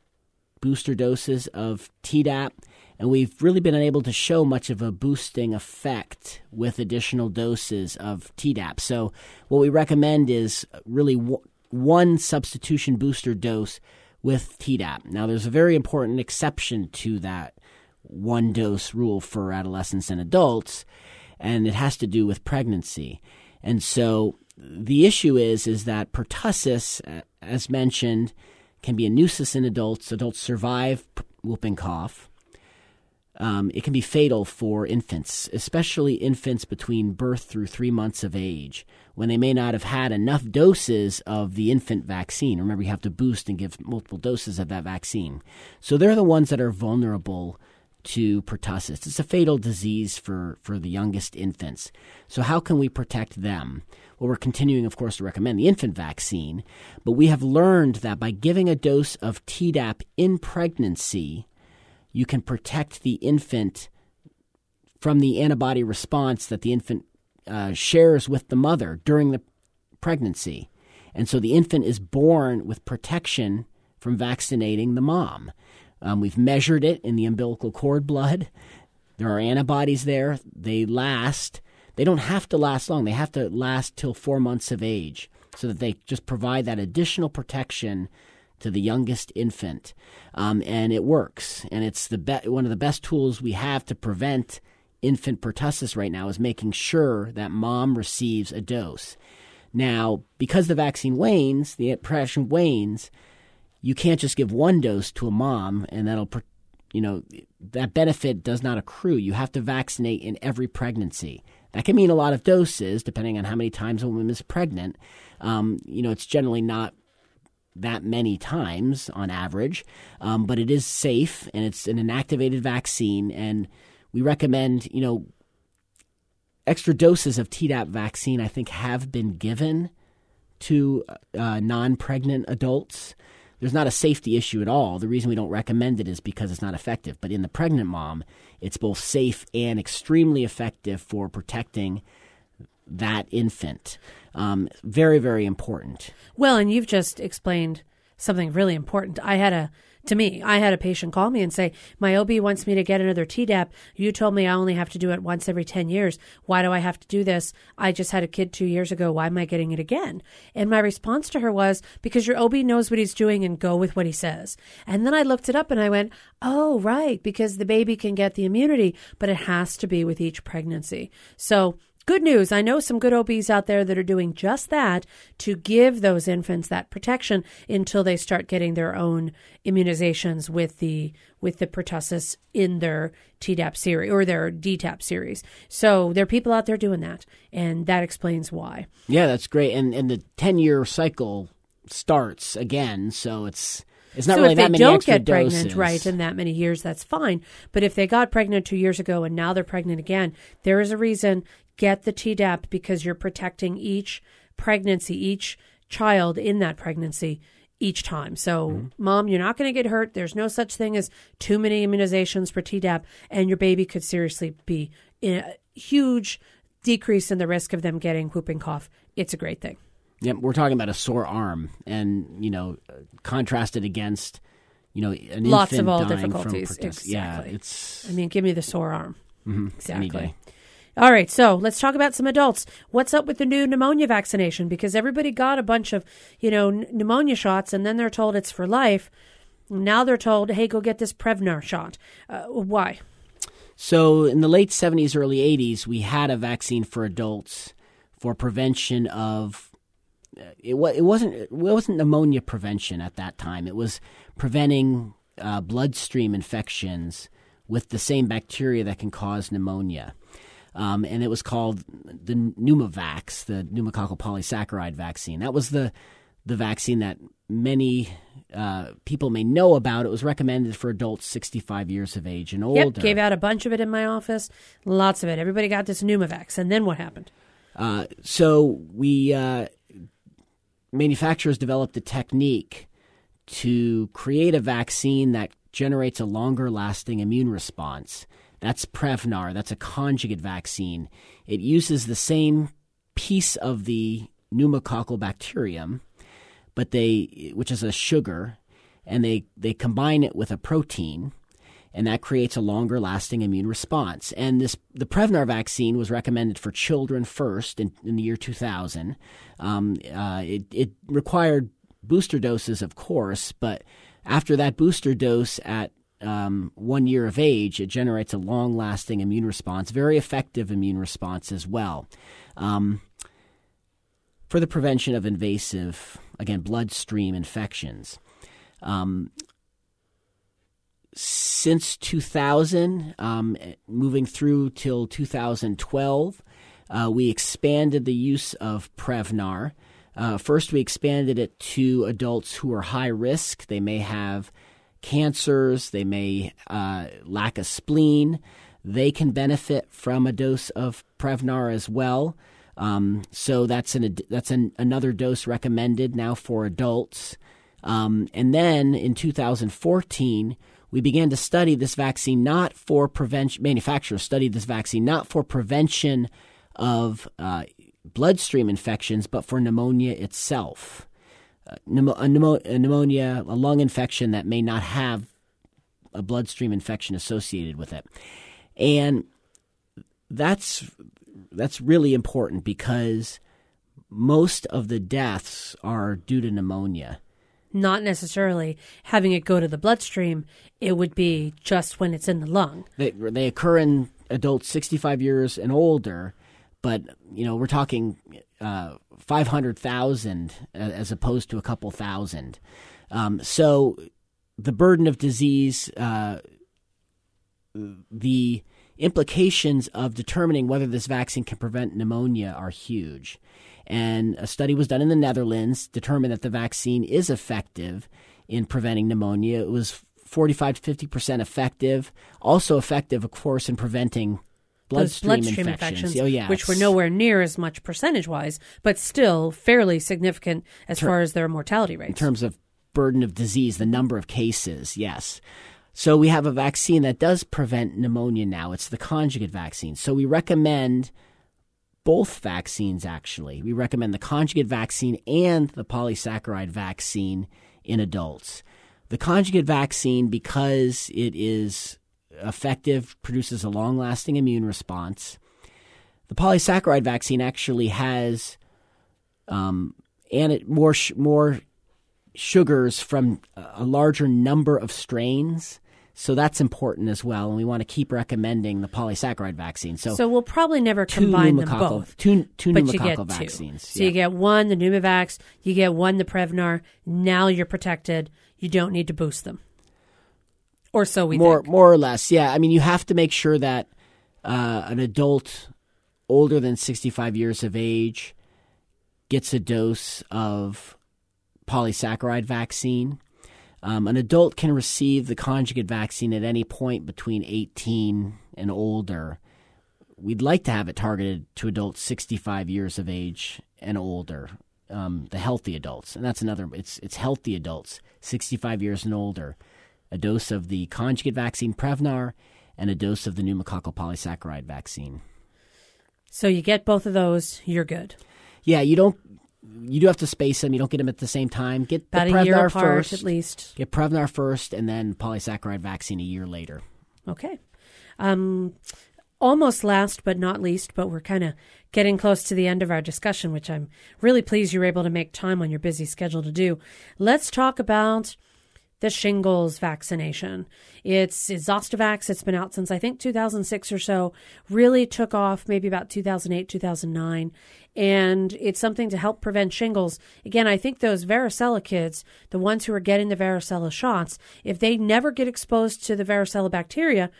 booster doses of Tdap, and we've really been unable to show much of a boosting effect with additional doses of Tdap. So, what we recommend is really w- one substitution booster dose with Tdap. Now, there's a very important exception to that one dose rule for adolescents and adults, and it has to do with pregnancy. And so the issue is is that pertussis, as mentioned, can be a nuisance in adults. Adults survive whooping cough. Um, it can be fatal for infants, especially infants between birth through three months of age, when they may not have had enough doses of the infant vaccine. Remember, you have to boost and give multiple doses of that vaccine. So they're the ones that are vulnerable to pertussis. It's a fatal disease for, for the youngest infants. So, how can we protect them? Well, we're continuing, of course, to recommend the infant vaccine, but we have learned that by giving a dose of Tdap in pregnancy, you can protect the infant from the antibody response that the infant uh, shares with the mother during the pregnancy. And so the infant is born with protection from vaccinating the mom. Um, we've measured it in the umbilical cord blood. There are antibodies there. They last. They don't have to last long. They have to last till four months of age so that they just provide that additional protection to the youngest infant. Um, and it works. And it's the be- one of the best tools we have to prevent infant pertussis right now is making sure that mom receives a dose. Now, because the vaccine wanes, the protection wanes, you can't just give one dose to a mom and that'll you know that benefit does not accrue. You have to vaccinate in every pregnancy. That can mean a lot of doses depending on how many times a woman is pregnant. Um, you know it's generally not that many times on average um, but it is safe and it's an inactivated vaccine. And we recommend you know extra doses of tdap vaccine i think have been given to uh, non-pregnant adults there's not a safety issue at all. The reason we don't recommend it is because it's not effective. But in the pregnant mom, it's both safe and extremely effective for protecting that infant. Um, very, very important. Well, and you've just explained something really important. I had a to me, I had a patient call me and say, My OB wants me to get another Tdap. You told me I only have to do it once every 10 years. Why do I have to do this? I just had a kid two years ago. Why am I getting it again? And my response to her was, Because your OB knows what he's doing and go with what he says. And then I looked it up and I went, Oh, right, because the baby can get the immunity, but it has to be with each pregnancy. So Good news. I know some good OBs out there that are doing just that to give those infants that protection until they start getting their own immunizations with the with the pertussis in their Tdap series or their DTaP series. So there are people out there doing that, and that explains why. Yeah, that's great. And and the ten year cycle starts again, so it's it's not so really if they that many don't get pregnant, right, in that many years, that's fine. But if they got pregnant two years ago and now they're pregnant again, there is a reason. Get the Tdap because you're protecting each pregnancy, each child in that pregnancy each time. So, Mm-hmm. mom, you're not going to get hurt. There's no such thing as too many immunizations for Tdap, and your baby could seriously be in a huge decrease in the risk of them getting whooping cough. It's a great thing. Yep, we're talking about a sore arm, and you know, contrasted against you know an Lots of all difficulties. pertussis. Yeah, Exactly. it's I mean, give me the sore arm. mhm, Exactly. All right, so let's talk about some adults. What's up with the new pneumonia vaccination? Because everybody got a bunch of, you know, pneumonia shots, and then they're told it's for life. Now they're told, "Hey, go get this Prevnar shot." Uh, why? So in the late 70s, early 80s, we had a vaccine for adults for prevention of uh, it, wa- it wasn't it wasn't pneumonia prevention at that time. It was preventing uh, bloodstream infections with the same bacteria that can cause pneumonia. Um, and it was called the Pneumovax, the pneumococcal polysaccharide vaccine. That was the the vaccine that many uh, people may know about. It was recommended for adults 65 years of age and older. Yep, gave out a bunch of it in my office. Lots of it. Everybody got this Pneumovax, and then what happened? Uh, so we uh, manufacturers developed a technique to create a vaccine that generates a longer lasting immune response. That's Prevnar. That's a conjugate vaccine. It uses the same piece of the pneumococcal bacterium, but they, which is a sugar, and they, they combine it with a protein, and that creates a longer lasting immune response. And this the Prevnar vaccine was recommended for children first in, in the year 2000. Um, uh, it, it required booster doses, of course, but after that booster dose at um, one year of age, it generates a long lasting immune response, very effective immune response as well. Um, for the prevention of invasive, again, bloodstream infections. Um, since 2000, um, moving through till 2012, uh, we expanded the use of Prevnar. Uh, first, we expanded it to adults who are high risk. They may have cancers, they may uh, lack a spleen. They can benefit from a dose of Prevnar as well. Um, so that's an that's an, another dose recommended now for adults. Um, and then in 2014, we began to study this vaccine not for prevention. Manufacturers studied this vaccine not for prevention of uh, bloodstream infections, but for pneumonia itself. A, a pneumonia, a lung infection that may not have a bloodstream infection associated with it, and that's that's really important because most of the deaths are due to pneumonia. Not necessarily having it go to the bloodstream. It would be just when it's in the lung. They, they occur in adults 65 years and older, but you know we're talking uh, 500,000 as opposed to a couple thousand. Um, so the burden of disease, uh, the implications of determining whether this vaccine can prevent pneumonia are huge. And a study was done in the Netherlands, determined that the vaccine is effective in preventing pneumonia. It was 45 to 50% effective, also effective, of course, in preventing bloodstream, bloodstream infections, infections oh, yeah, which were nowhere near as much percentage wise, but still fairly significant as ter- far as their mortality rates. In terms of burden of disease, the number of cases, yes. So we have a vaccine that does prevent pneumonia now. It's the conjugate vaccine. So we recommend both vaccines actually. We recommend the conjugate vaccine and the polysaccharide vaccine in adults. The conjugate vaccine, because it is effective, produces a long lasting immune response. The polysaccharide vaccine actually has um, and it more sh- more sugars from a larger number of strains. So that's important as well, and we want to keep recommending the polysaccharide vaccine. So, so we'll probably never combine them both. Two, two but pneumococcal you get vaccines. Two. So yeah. you get one, the Pneumovax, you get one, the Prevnar. Now you're protected. You don't need to boost them. Or so we more, think. More or less, yeah. I mean, you have to make sure that uh, an adult older than 65 years of age gets a dose of polysaccharide vaccine um, an adult can receive the conjugate vaccine at any point between 18 and older. We'd like to have it targeted to adults 65 years of age and older, um, the healthy adults, and that's another. It's it's healthy adults 65 years and older. A dose of the conjugate vaccine Prevnar and a dose of the pneumococcal polysaccharide vaccine. So you get both of those, you're good. Yeah, you don't you do have to space them. You don't get them at the same time. Get about the Prevnar a year apart first, at least. Get Prevnar first, and then polysaccharide vaccine a year later. Okay. Um, almost last but not least, but we're kind of getting close to the end of our discussion, which I'm really pleased you were able to make time on your busy schedule to do. Let's talk about the shingles vaccination. It's, Zostavax. It's been out since I think 2006 or so. Really took off maybe about 2008, 2009. And it's something to help prevent shingles. Again, I think those varicella kids, the ones who are getting the varicella shots, if they never get exposed to the varicella bacteria,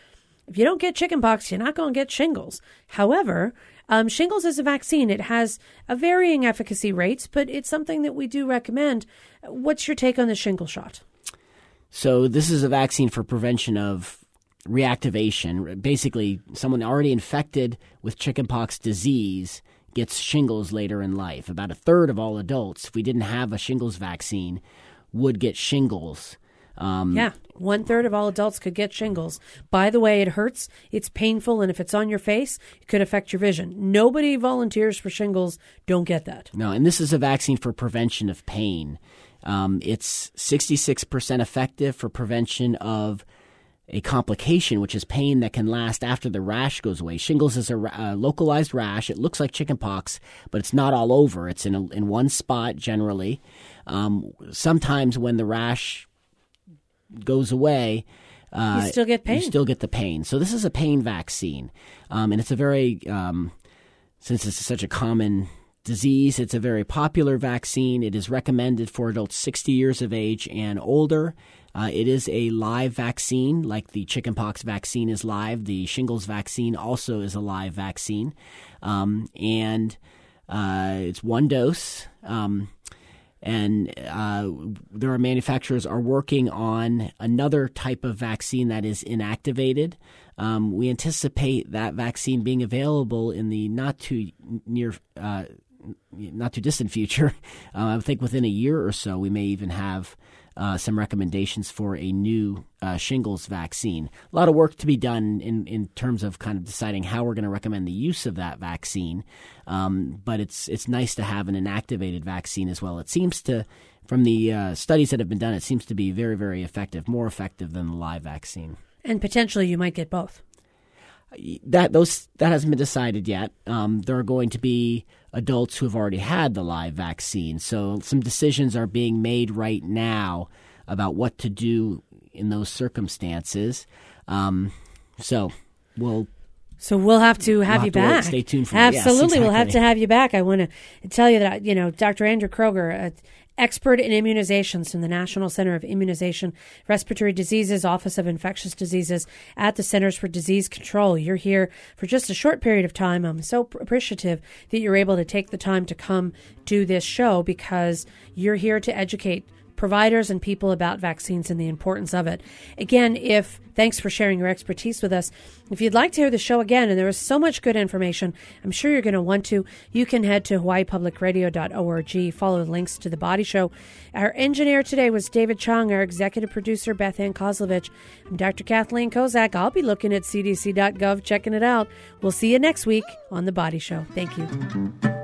if you don't get chickenpox, you're not going to get shingles. However, um, shingles is a vaccine. It has a varying efficacy rates, but it's something that we do recommend. What's your take on the shingle shot? So this is a vaccine for prevention of reactivation. Basically, someone already infected with chickenpox disease gets shingles later in life. About a third of all adults, if we didn't have a shingles vaccine, would get shingles. Um, yeah, one third of all adults could get shingles. By the way, it hurts, it's painful, and if it's on your face, it could affect your vision. Nobody volunteers for shingles. Don't get that. No, and this is a vaccine for prevention of pain. Um, it's 66% effective for prevention of a complication, which is pain that can last after the rash goes away. Shingles is a, a localized rash. It looks like chickenpox, but it's not all over. It's in a, in one spot generally. Um, sometimes when the rash goes away, uh, You still get pain. You still get the pain. So this is a pain vaccine, um, and it's a very um, since it's such a common disease, it's a very popular vaccine. It is recommended for adults 60 years of age and older. Uh, it is a live vaccine, like the chickenpox vaccine is live. The shingles vaccine also is a live vaccine, um, and uh, it's one dose. Um, and uh, there are manufacturers are working on another type of vaccine that is inactivated. Um, we anticipate that vaccine being available in the not too near, uh, not too distant future. Uh, I think within a year or so, we may even have uh, some recommendations for a new uh, shingles vaccine. A lot of work to be done in, in terms of kind of deciding how we're going to recommend the use of that vaccine. Um, but it's it's nice to have an inactivated vaccine as well. It seems to, from the uh, studies that have been done, it seems to be very very effective, more effective than the live vaccine. And potentially you might get both. That those that hasn't been decided yet. Um, there are going to be adults who have already had the live vaccine, so some decisions are being made right now about what to do in those circumstances. Um, so we'll So we'll have to have have you back. Stay tuned for that. Yes, Absolutely, we'll have to have you back. I want to tell you that you know Dr. Andrew Kroger, an expert in immunizations from the National Center of Immunization, Respiratory Diseases, Office of Infectious Diseases at the Centers for Disease Control. You're here for just a short period of time. I'm so appreciative that you're able to take the time to come do this show because you're here to educate providers and people about vaccines and the importance of it. Again, if thanks for sharing your expertise with us. If you'd like to hear the show again, and there is so much good information, I'm sure you're going to want to. You can head to hawaiipublicradio.org, follow the links to the Body Show. Our engineer today was David Chong, our executive producer Beth Ann Kozlovich. I'm Dr. Kathleen Kozak. I'll be looking at cdc.gov, checking it out. We'll see you next week on the Body Show. Thank you.